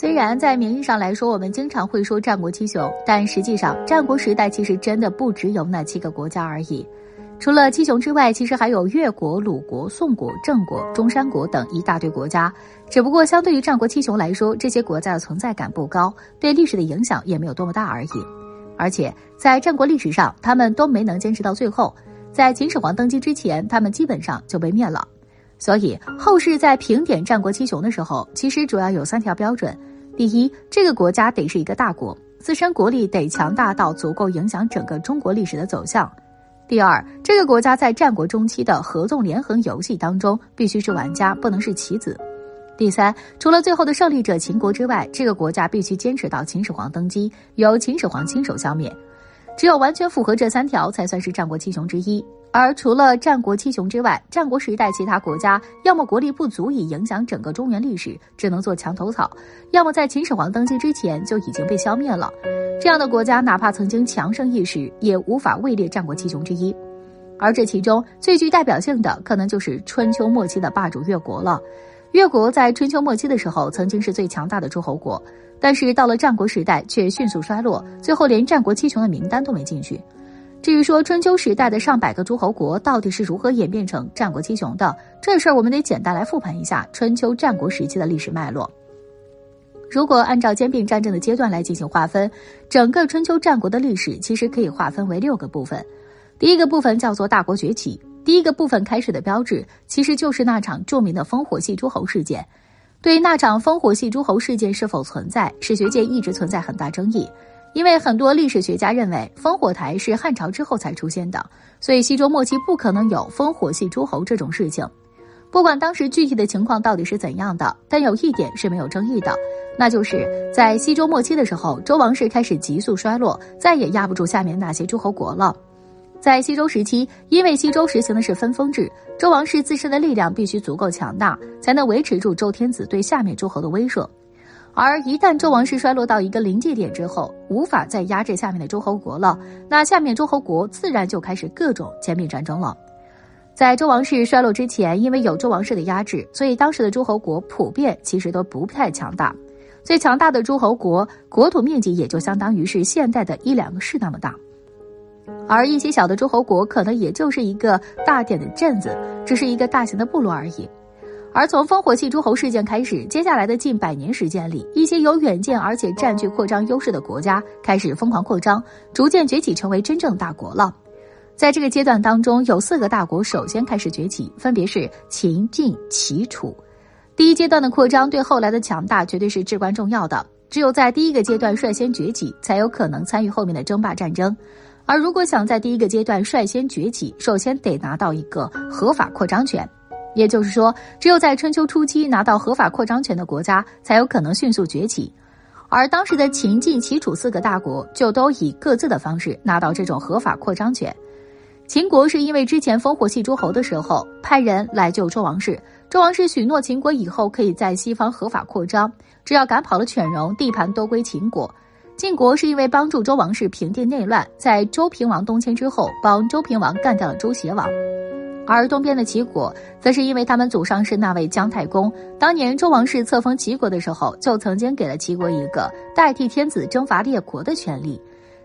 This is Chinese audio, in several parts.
虽然在名义上来说，我们经常会说战国七雄，但实际上战国时代其实真的不只有那七个国家而已。除了七雄之外，其实还有越国、鲁国、宋国、郑国、中山国等一大堆国家。只不过相对于战国七雄来说，这些国家的存在感不高，对历史的影响也没有多么大而已。而且在战国历史上，他们都没能坚持到最后。在秦始皇登基之前，他们基本上就被灭了。所以后世在评点战国七雄的时候，其实主要有三条标准：第一，这个国家得是一个大国，自身国力得强大到足够影响整个中国历史的走向；第二，这个国家在战国中期的合纵连横游戏当中必须是玩家，不能是棋子；第三，除了最后的胜利者秦国之外，这个国家必须坚持到秦始皇登基，由秦始皇亲手消灭。只有完全符合这三条，才算是战国七雄之一。而除了战国七雄之外，战国时代其他国家要么国力不足以影响整个中原历史，只能做墙头草；要么在秦始皇登基之前就已经被消灭了。这样的国家，哪怕曾经强盛一时，也无法位列战国七雄之一。而这其中最具代表性的，可能就是春秋末期的霸主越国了。越国在春秋末期的时候，曾经是最强大的诸侯国，但是到了战国时代却迅速衰落，最后连战国七雄的名单都没进去。至于说春秋时代的上百个诸侯国到底是如何演变成战国七雄的，这事儿我们得简单来复盘一下春秋战国时期的历史脉络。如果按照兼并战争的阶段来进行划分，整个春秋战国的历史其实可以划分为六个部分。第一个部分叫做大国崛起，第一个部分开始的标志其实就是那场著名的烽火戏诸侯事件。对于那场烽火戏诸侯事件是否存在，史学界一直存在很大争议。因为很多历史学家认为烽火台是汉朝之后才出现的，所以西周末期不可能有烽火戏诸侯这种事情。不管当时具体的情况到底是怎样的，但有一点是没有争议的，那就是在西周末期的时候，周王室开始急速衰落，再也压不住下面那些诸侯国了。在西周时期，因为西周实行的是分封制，周王室自身的力量必须足够强大，才能维持住周天子对下面诸侯的威慑。而一旦周王室衰落到一个临界点之后，无法再压制下面的诸侯国了，那下面诸侯国自然就开始各种兼并战争了。在周王室衰落之前，因为有周王室的压制，所以当时的诸侯国普遍其实都不太强大。最强大的诸侯国国土面积也就相当于是现代的一两个市那么大，而一些小的诸侯国可能也就是一个大点的镇子，只是一个大型的部落而已。而从烽火戏诸侯事件开始，接下来的近百年时间里，一些有远见而且占据扩张优势的国家开始疯狂扩张，逐渐崛起成为真正大国了。在这个阶段当中，有四个大国首先开始崛起，分别是秦、晋、齐、楚。第一阶段的扩张对后来的强大绝对是至关重要的。只有在第一个阶段率先崛起，才有可能参与后面的争霸战争。而如果想在第一个阶段率先崛起，首先得拿到一个合法扩张权。也就是说，只有在春秋初期拿到合法扩张权的国家，才有可能迅速崛起。而当时的秦、晋、齐、楚四个大国，就都以各自的方式拿到这种合法扩张权。秦国是因为之前烽火戏诸侯的时候，派人来救周王室，周王室许诺秦国以后可以在西方合法扩张，只要赶跑了犬戎，地盘都归秦国。晋国是因为帮助周王室平定内乱，在周平王东迁之后，帮周平王干掉了周邪王。而东边的齐国，则是因为他们祖上是那位姜太公，当年周王室册封齐国的时候，就曾经给了齐国一个代替天子征伐列国的权利。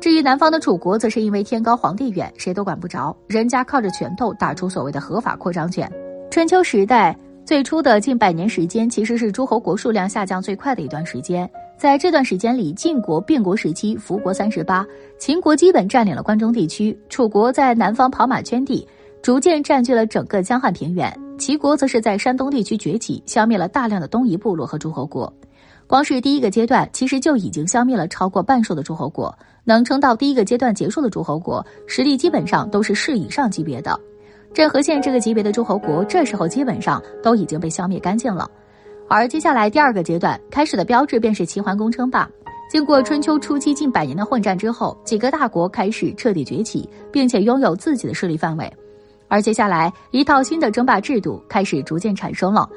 至于南方的楚国，则是因为天高皇帝远，谁都管不着，人家靠着拳头打出所谓的合法扩张权。春秋时代最初的近百年时间，其实是诸侯国数量下降最快的一段时间。在这段时间里，晋国并国时期，伏国三十八，秦国基本占领了关中地区，楚国在南方跑马圈地。逐渐占据了整个江汉平原，齐国则是在山东地区崛起，消灭了大量的东夷部落和诸侯国。光是第一个阶段，其实就已经消灭了超过半数的诸侯国。能撑到第一个阶段结束的诸侯国，实力基本上都是市以上级别的。镇河县这个级别的诸侯国，这时候基本上都已经被消灭干净了。而接下来第二个阶段开始的标志，便是齐桓公称霸。经过春秋初期近百年的混战之后，几个大国开始彻底崛起，并且拥有自己的势力范围。而接下来，一套新的争霸制度开始逐渐产生了。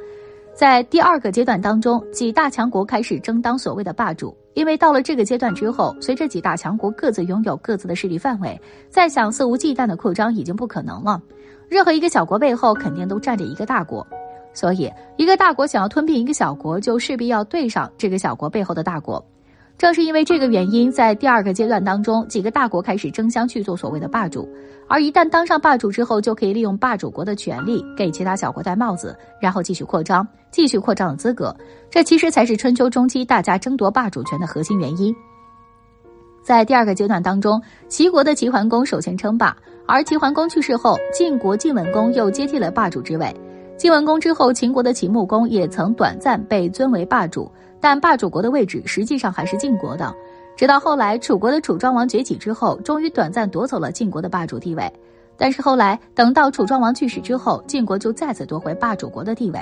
在第二个阶段当中，几大强国开始争当所谓的霸主。因为到了这个阶段之后，随着几大强国各自拥有各自的势力范围，再想肆无忌惮的扩张已经不可能了。任何一个小国背后肯定都站着一个大国。所以，一个大国想要吞并一个小国，就势必要对上这个小国背后的大国。正是因为这个原因，在第二个阶段当中，几个大国开始争相去做所谓的霸主。而一旦当上霸主之后，就可以利用霸主国的权利给其他小国戴帽子，然后继续扩张，继续扩张的资格。这其实才是春秋中期大家争夺霸主权的核心原因。在第二个阶段当中，齐国的齐桓公首先称霸，而齐桓公去世后，晋国晋文公又接替了霸主之位。晋文公之后，秦国的秦穆公也曾短暂被尊为霸主，但霸主国的位置实际上还是晋国的。直到后来，楚国的楚庄王崛起之后，终于短暂夺走了晋国的霸主地位。但是后来，等到楚庄王去世之后，晋国就再次夺回霸主国的地位。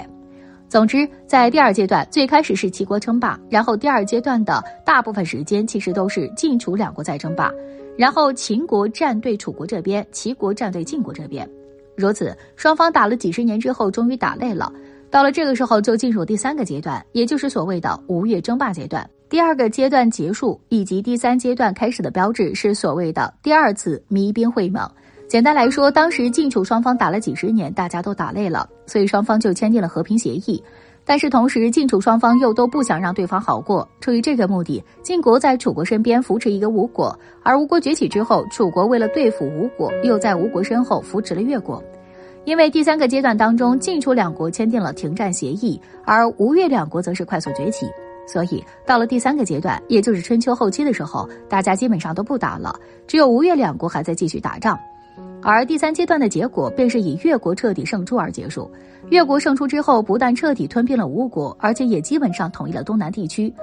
总之，在第二阶段，最开始是齐国称霸，然后第二阶段的大部分时间其实都是晋楚两国在争霸，然后秦国站队楚国这边，齐国站队晋国这边。如此，双方打了几十年之后，终于打累了。到了这个时候，就进入第三个阶段，也就是所谓的吴越争霸阶段。第二个阶段结束以及第三阶段开始的标志是所谓的第二次弭兵会盟。简单来说，当时晋楚双方打了几十年，大家都打累了，所以双方就签订了和平协议。但是同时，晋楚双方又都不想让对方好过。出于这个目的，晋国在楚国身边扶持一个吴国，而吴国崛起之后，楚国为了对付吴国，又在吴国身后扶持了越国。因为第三个阶段当中，晋楚两国签订了停战协议，而吴越两国则是快速崛起，所以到了第三个阶段，也就是春秋后期的时候，大家基本上都不打了，只有吴越两国还在继续打仗。而第三阶段的结果便是以越国彻底胜出而结束。越国胜出之后，不但彻底吞并了吴国，而且也基本上统一了东南地区。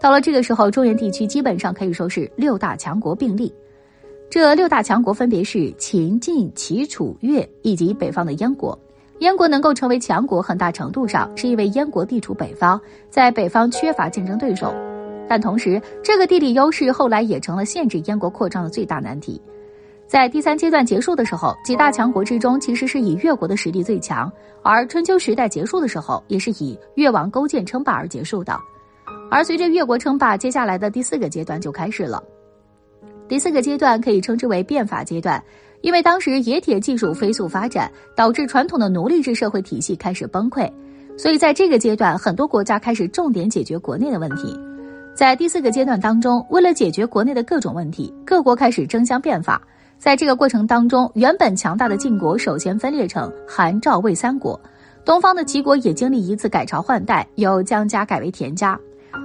到了这个时候，中原地区基本上可以说是六大强国并立。这六大强国分别是秦、晋、齐、楚、越以及北方的燕国。燕国能够成为强国，很大程度上是因为燕国地处北方，在北方缺乏竞争对手。但同时，这个地理优势后来也成了限制燕国扩张的最大难题。在第三阶段结束的时候，几大强国之中，其实是以越国的实力最强。而春秋时代结束的时候，也是以越王勾践称霸而结束的。而随着越国称霸，接下来的第四个阶段就开始了。第四个阶段可以称之为变法阶段，因为当时冶铁技术飞速发展，导致传统的奴隶制社会体系开始崩溃，所以在这个阶段，很多国家开始重点解决国内的问题。在第四个阶段当中，为了解决国内的各种问题，各国开始争相变法。在这个过程当中，原本强大的晋国首先分裂成韩、赵、魏三国，东方的齐国也经历一次改朝换代，由姜家改为田家。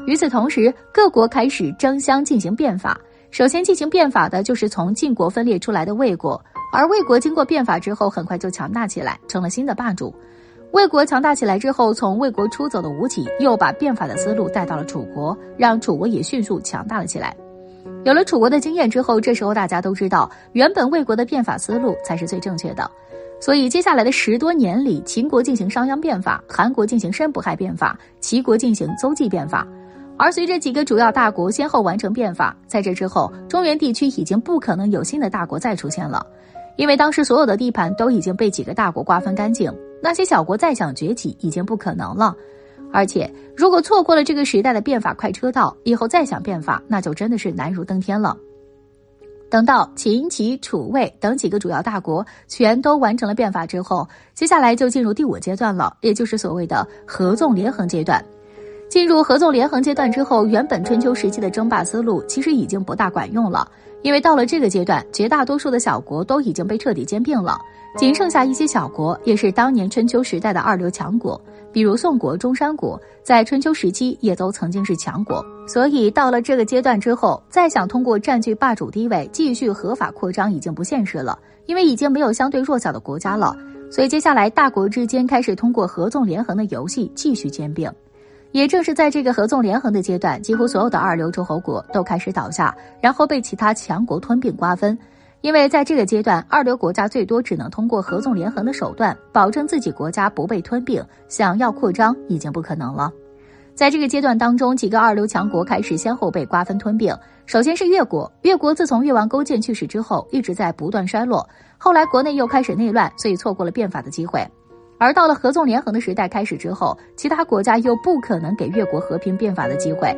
与此同时，各国开始争相进行变法。首先进行变法的就是从晋国分裂出来的魏国，而魏国经过变法之后，很快就强大起来，成了新的霸主。魏国强大起来之后，从魏国出走的吴起又把变法的思路带到了楚国，让楚国也迅速强大了起来。有了楚国的经验之后，这时候大家都知道，原本魏国的变法思路才是最正确的。所以接下来的十多年里，秦国进行商鞅变法，韩国进行申不害变法，齐国进行邹忌变法。而随着几个主要大国先后完成变法，在这之后，中原地区已经不可能有新的大国再出现了，因为当时所有的地盘都已经被几个大国瓜分干净，那些小国再想崛起已经不可能了。而且，如果错过了这个时代的变法快车道，以后再想变法，那就真的是难如登天了。等到秦、齐、楚、魏等几个主要大国全都完成了变法之后，接下来就进入第五阶段了，也就是所谓的合纵连横阶段。进入合纵连横阶段之后，原本春秋时期的争霸思路其实已经不大管用了，因为到了这个阶段，绝大多数的小国都已经被彻底兼并了，仅剩下一些小国，也是当年春秋时代的二流强国，比如宋国、中山国，在春秋时期也都曾经是强国。所以到了这个阶段之后，再想通过占据霸主地位继续合法扩张已经不现实了，因为已经没有相对弱小的国家了。所以接下来大国之间开始通过合纵连横的游戏继续兼并。也正是在这个合纵连横的阶段，几乎所有的二流诸侯国都开始倒下，然后被其他强国吞并瓜分。因为在这个阶段，二流国家最多只能通过合纵连横的手段，保证自己国家不被吞并，想要扩张已经不可能了。在这个阶段当中，几个二流强国开始先后被瓜分吞并。首先是越国，越国自从越王勾践去世之后，一直在不断衰落，后来国内又开始内乱，所以错过了变法的机会。而到了合纵连横的时代开始之后，其他国家又不可能给越国和平变法的机会，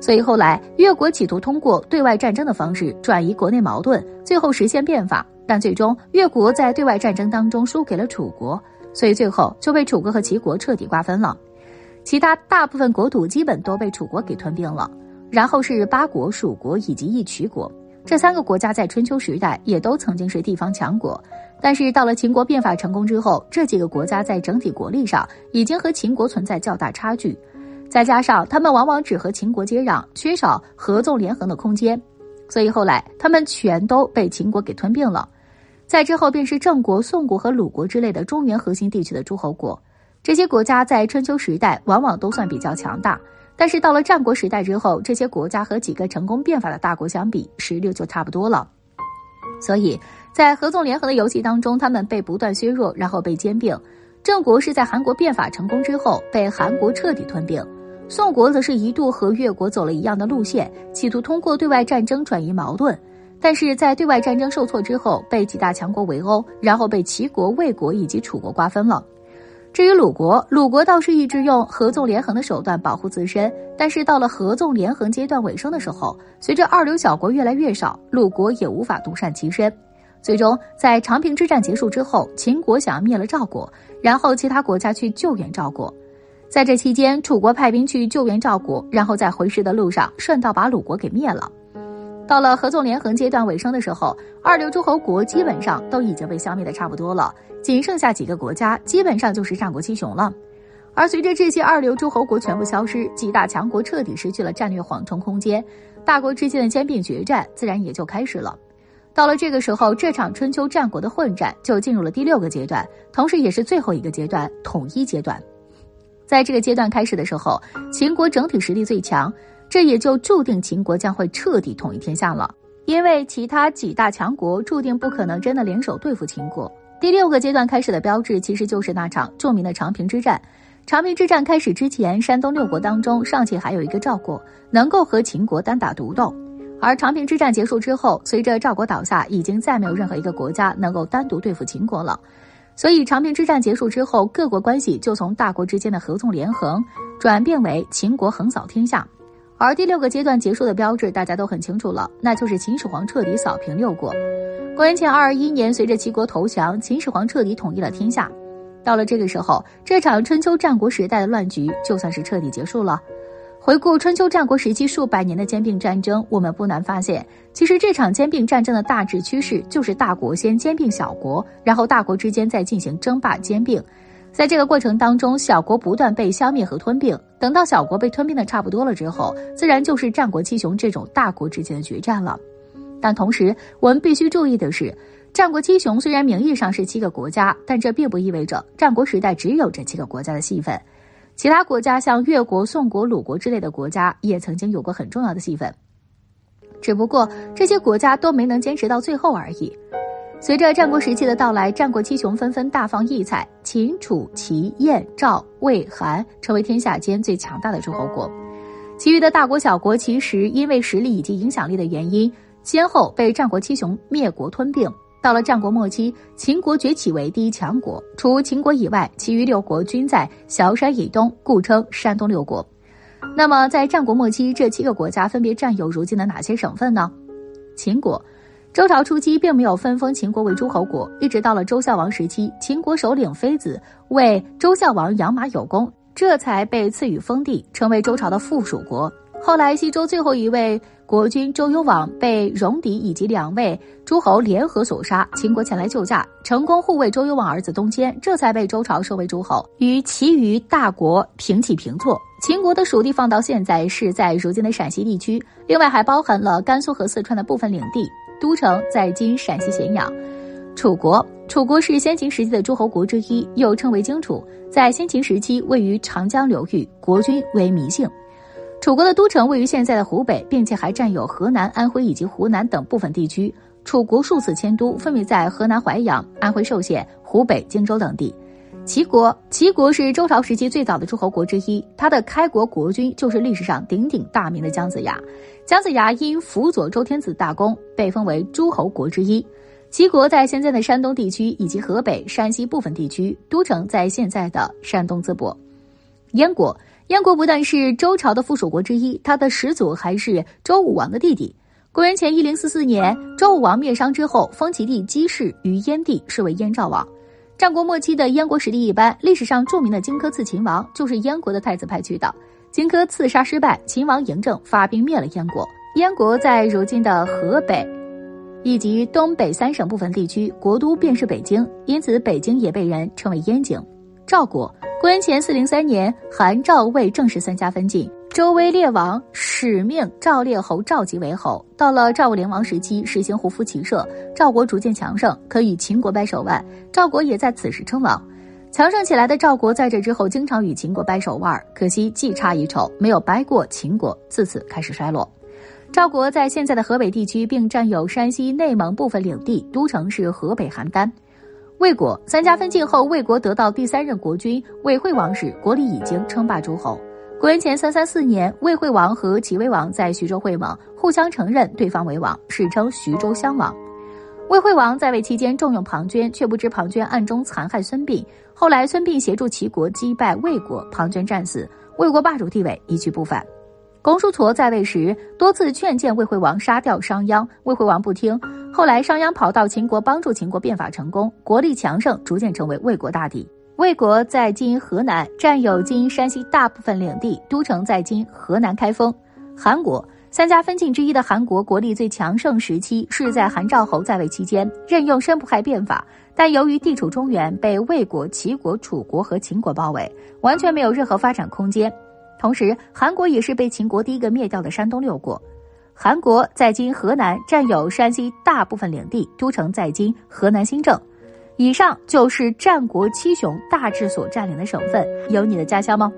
所以后来越国企图通过对外战争的方式转移国内矛盾，最后实现变法。但最终越国在对外战争当中输给了楚国，所以最后就被楚国和齐国彻底瓜分了。其他大部分国土基本都被楚国给吞并了。然后是八国、蜀国以及义渠国，这三个国家在春秋时代也都曾经是地方强国。但是到了秦国变法成功之后，这几个国家在整体国力上已经和秦国存在较大差距。再加上他们往往只和秦国接壤，缺少合纵连横的空间，所以后来他们全都被秦国给吞并了。再之后便是郑国、宋国和鲁国之类的中原核心地区的诸侯国，这些国家在春秋时代往往都算比较强大，但是到了战国时代之后，这些国家和几个成功变法的大国相比，实力就差不多了。所以在合纵连横的游戏当中，他们被不断削弱，然后被兼并。郑国是在韩国变法成功之后被韩国彻底吞并。宋国则是一度和越国走了一样的路线，企图通过对外战争转移矛盾，但是在对外战争受挫之后，被几大强国围殴，然后被齐国、魏国以及楚国瓜分了。至于鲁国，鲁国倒是一直用合纵连横的手段保护自身，但是到了合纵连横阶段尾声的时候，随着二流小国越来越少，鲁国也无法独善其身。最终，在长平之战结束之后，秦国想要灭了赵国，然后其他国家去救援赵国。在这期间，楚国派兵去救援赵国，然后在回师的路上顺道把鲁国给灭了。到了合纵连横阶段尾声的时候，二流诸侯国基本上都已经被消灭的差不多了，仅剩下几个国家，基本上就是战国七雄了。而随着这些二流诸侯国全部消失，几大强国彻底失去了战略缓冲空间，大国之间的兼并决战自然也就开始了。到了这个时候，这场春秋战国的混战就进入了第六个阶段，同时也是最后一个阶段——统一阶段。在这个阶段开始的时候，秦国整体实力最强，这也就注定秦国将会彻底统一天下了。因为其他几大强国注定不可能真的联手对付秦国。第六个阶段开始的标志，其实就是那场著名的长平之战。长平之战开始之前，山东六国当中尚且还有一个赵国能够和秦国单打独斗，而长平之战结束之后，随着赵国倒下，已经再没有任何一个国家能够单独对付秦国了。所以，长平之战结束之后，各国关系就从大国之间的合纵连横，转变为秦国横扫天下。而第六个阶段结束的标志，大家都很清楚了，那就是秦始皇彻底扫平六国。公元前二二一年，随着齐国投降，秦始皇彻底统一了天下。到了这个时候，这场春秋战国时代的乱局就算是彻底结束了。回顾春秋战国时期数百年的兼并战争，我们不难发现，其实这场兼并战争的大致趋势就是大国先兼并小国，然后大国之间再进行争霸兼并。在这个过程当中，小国不断被消灭和吞并，等到小国被吞并的差不多了之后，自然就是战国七雄这种大国之间的决战了。但同时，我们必须注意的是，战国七雄虽然名义上是七个国家，但这并不意味着战国时代只有这七个国家的戏份。其他国家像越国、宋国、鲁国之类的国家也曾经有过很重要的戏份，只不过这些国家都没能坚持到最后而已。随着战国时期的到来，战国七雄纷纷大放异彩，秦、楚、齐、燕、赵、魏、韩成为天下间最强大的诸侯国。其余的大国小国其实因为实力以及影响力的原因，先后被战国七雄灭国吞并。到了战国末期，秦国崛起为第一强国，除秦国以外，其余六国均在崤山以东，故称山东六国。那么，在战国末期，这七个国家分别占有如今的哪些省份呢？秦国，周朝初期并没有分封秦国为诸侯国，一直到了周孝王时期，秦国首领妃子为周孝王养马有功，这才被赐予封地，成为周朝的附属国。后来，西周最后一位。国君周幽王被戎狄以及两位诸侯联合所杀，秦国前来救驾，成功护卫周幽王儿子东迁，这才被周朝收为诸侯，与其余大国平起平坐。秦国的属地放到现在是在如今的陕西地区，另外还包含了甘肃和四川的部分领地，都城在今陕西咸阳。楚国，楚国是先秦时期的诸侯国之一，又称为荆楚，在先秦时期位于长江流域，国君为芈姓。楚国的都城位于现在的湖北，并且还占有河南、安徽以及湖南等部分地区。楚国数次迁都，分别在河南淮阳、安徽寿县、湖北荆州等地。齐国，齐国是周朝时期最早的诸侯国之一，它的开国国君就是历史上鼎鼎大名的姜子牙。姜子牙因辅佐周天子大功，被封为诸侯国之一。齐国在现在的山东地区以及河北、山西部分地区，都城在现在的山东淄博。燕国。燕国不但是周朝的附属国之一，它的始祖还是周武王的弟弟。公元前一零四四年，周武王灭商之后，封其弟姬氏于燕地，是为燕赵王。战国末期的燕国实力一般，历史上著名的荆轲刺秦王就是燕国的太子派去的。荆轲刺杀失败，秦王嬴政发兵灭了燕国。燕国在如今的河北以及东北三省部分地区，国都便是北京，因此北京也被人称为燕京。赵国，公元前四零三年，韩赵魏正式三家分晋，周威烈王使命赵烈侯赵吉为侯。到了赵武灵王时期，实行胡服骑射，赵国逐渐强盛，可与秦国掰手腕。赵国也在此时称王。强盛起来的赵国在这之后经常与秦国掰手腕，可惜技差一筹，没有掰过秦国，自此开始衰落。赵国在现在的河北地区，并占有山西、内蒙部分领地，都城是河北邯郸。魏国三家分晋后，魏国得到第三任国君魏惠王时，国力已经称霸诸侯。公元前三三四年，魏惠王和齐威王在徐州会盟，互相承认对方为王，史称徐州襄王。魏惠王在位期间重用庞涓，却不知庞涓暗中残害孙膑。后来孙膑协助齐国击败魏国，庞涓战死，魏国霸主地位一去不返。公叔痤在位时多次劝谏魏惠王杀掉商鞅，魏惠王不听。后来商鞅跑到秦国帮助秦国变法成功，国力强盛，逐渐成为魏国大敌。魏国在今河南，占有今山西大部分领地，都城在今河南开封。韩国。三家分晋之一的韩国国力最强盛时期是在韩赵侯在位期间，任用申不害变法，但由于地处中原，被魏国、齐国、楚国和秦国包围，完全没有任何发展空间。同时，韩国也是被秦国第一个灭掉的山东六国。韩国在今河南占有山西大部分领地，都城在今河南新郑。以上就是战国七雄大致所占领的省份，有你的家乡吗？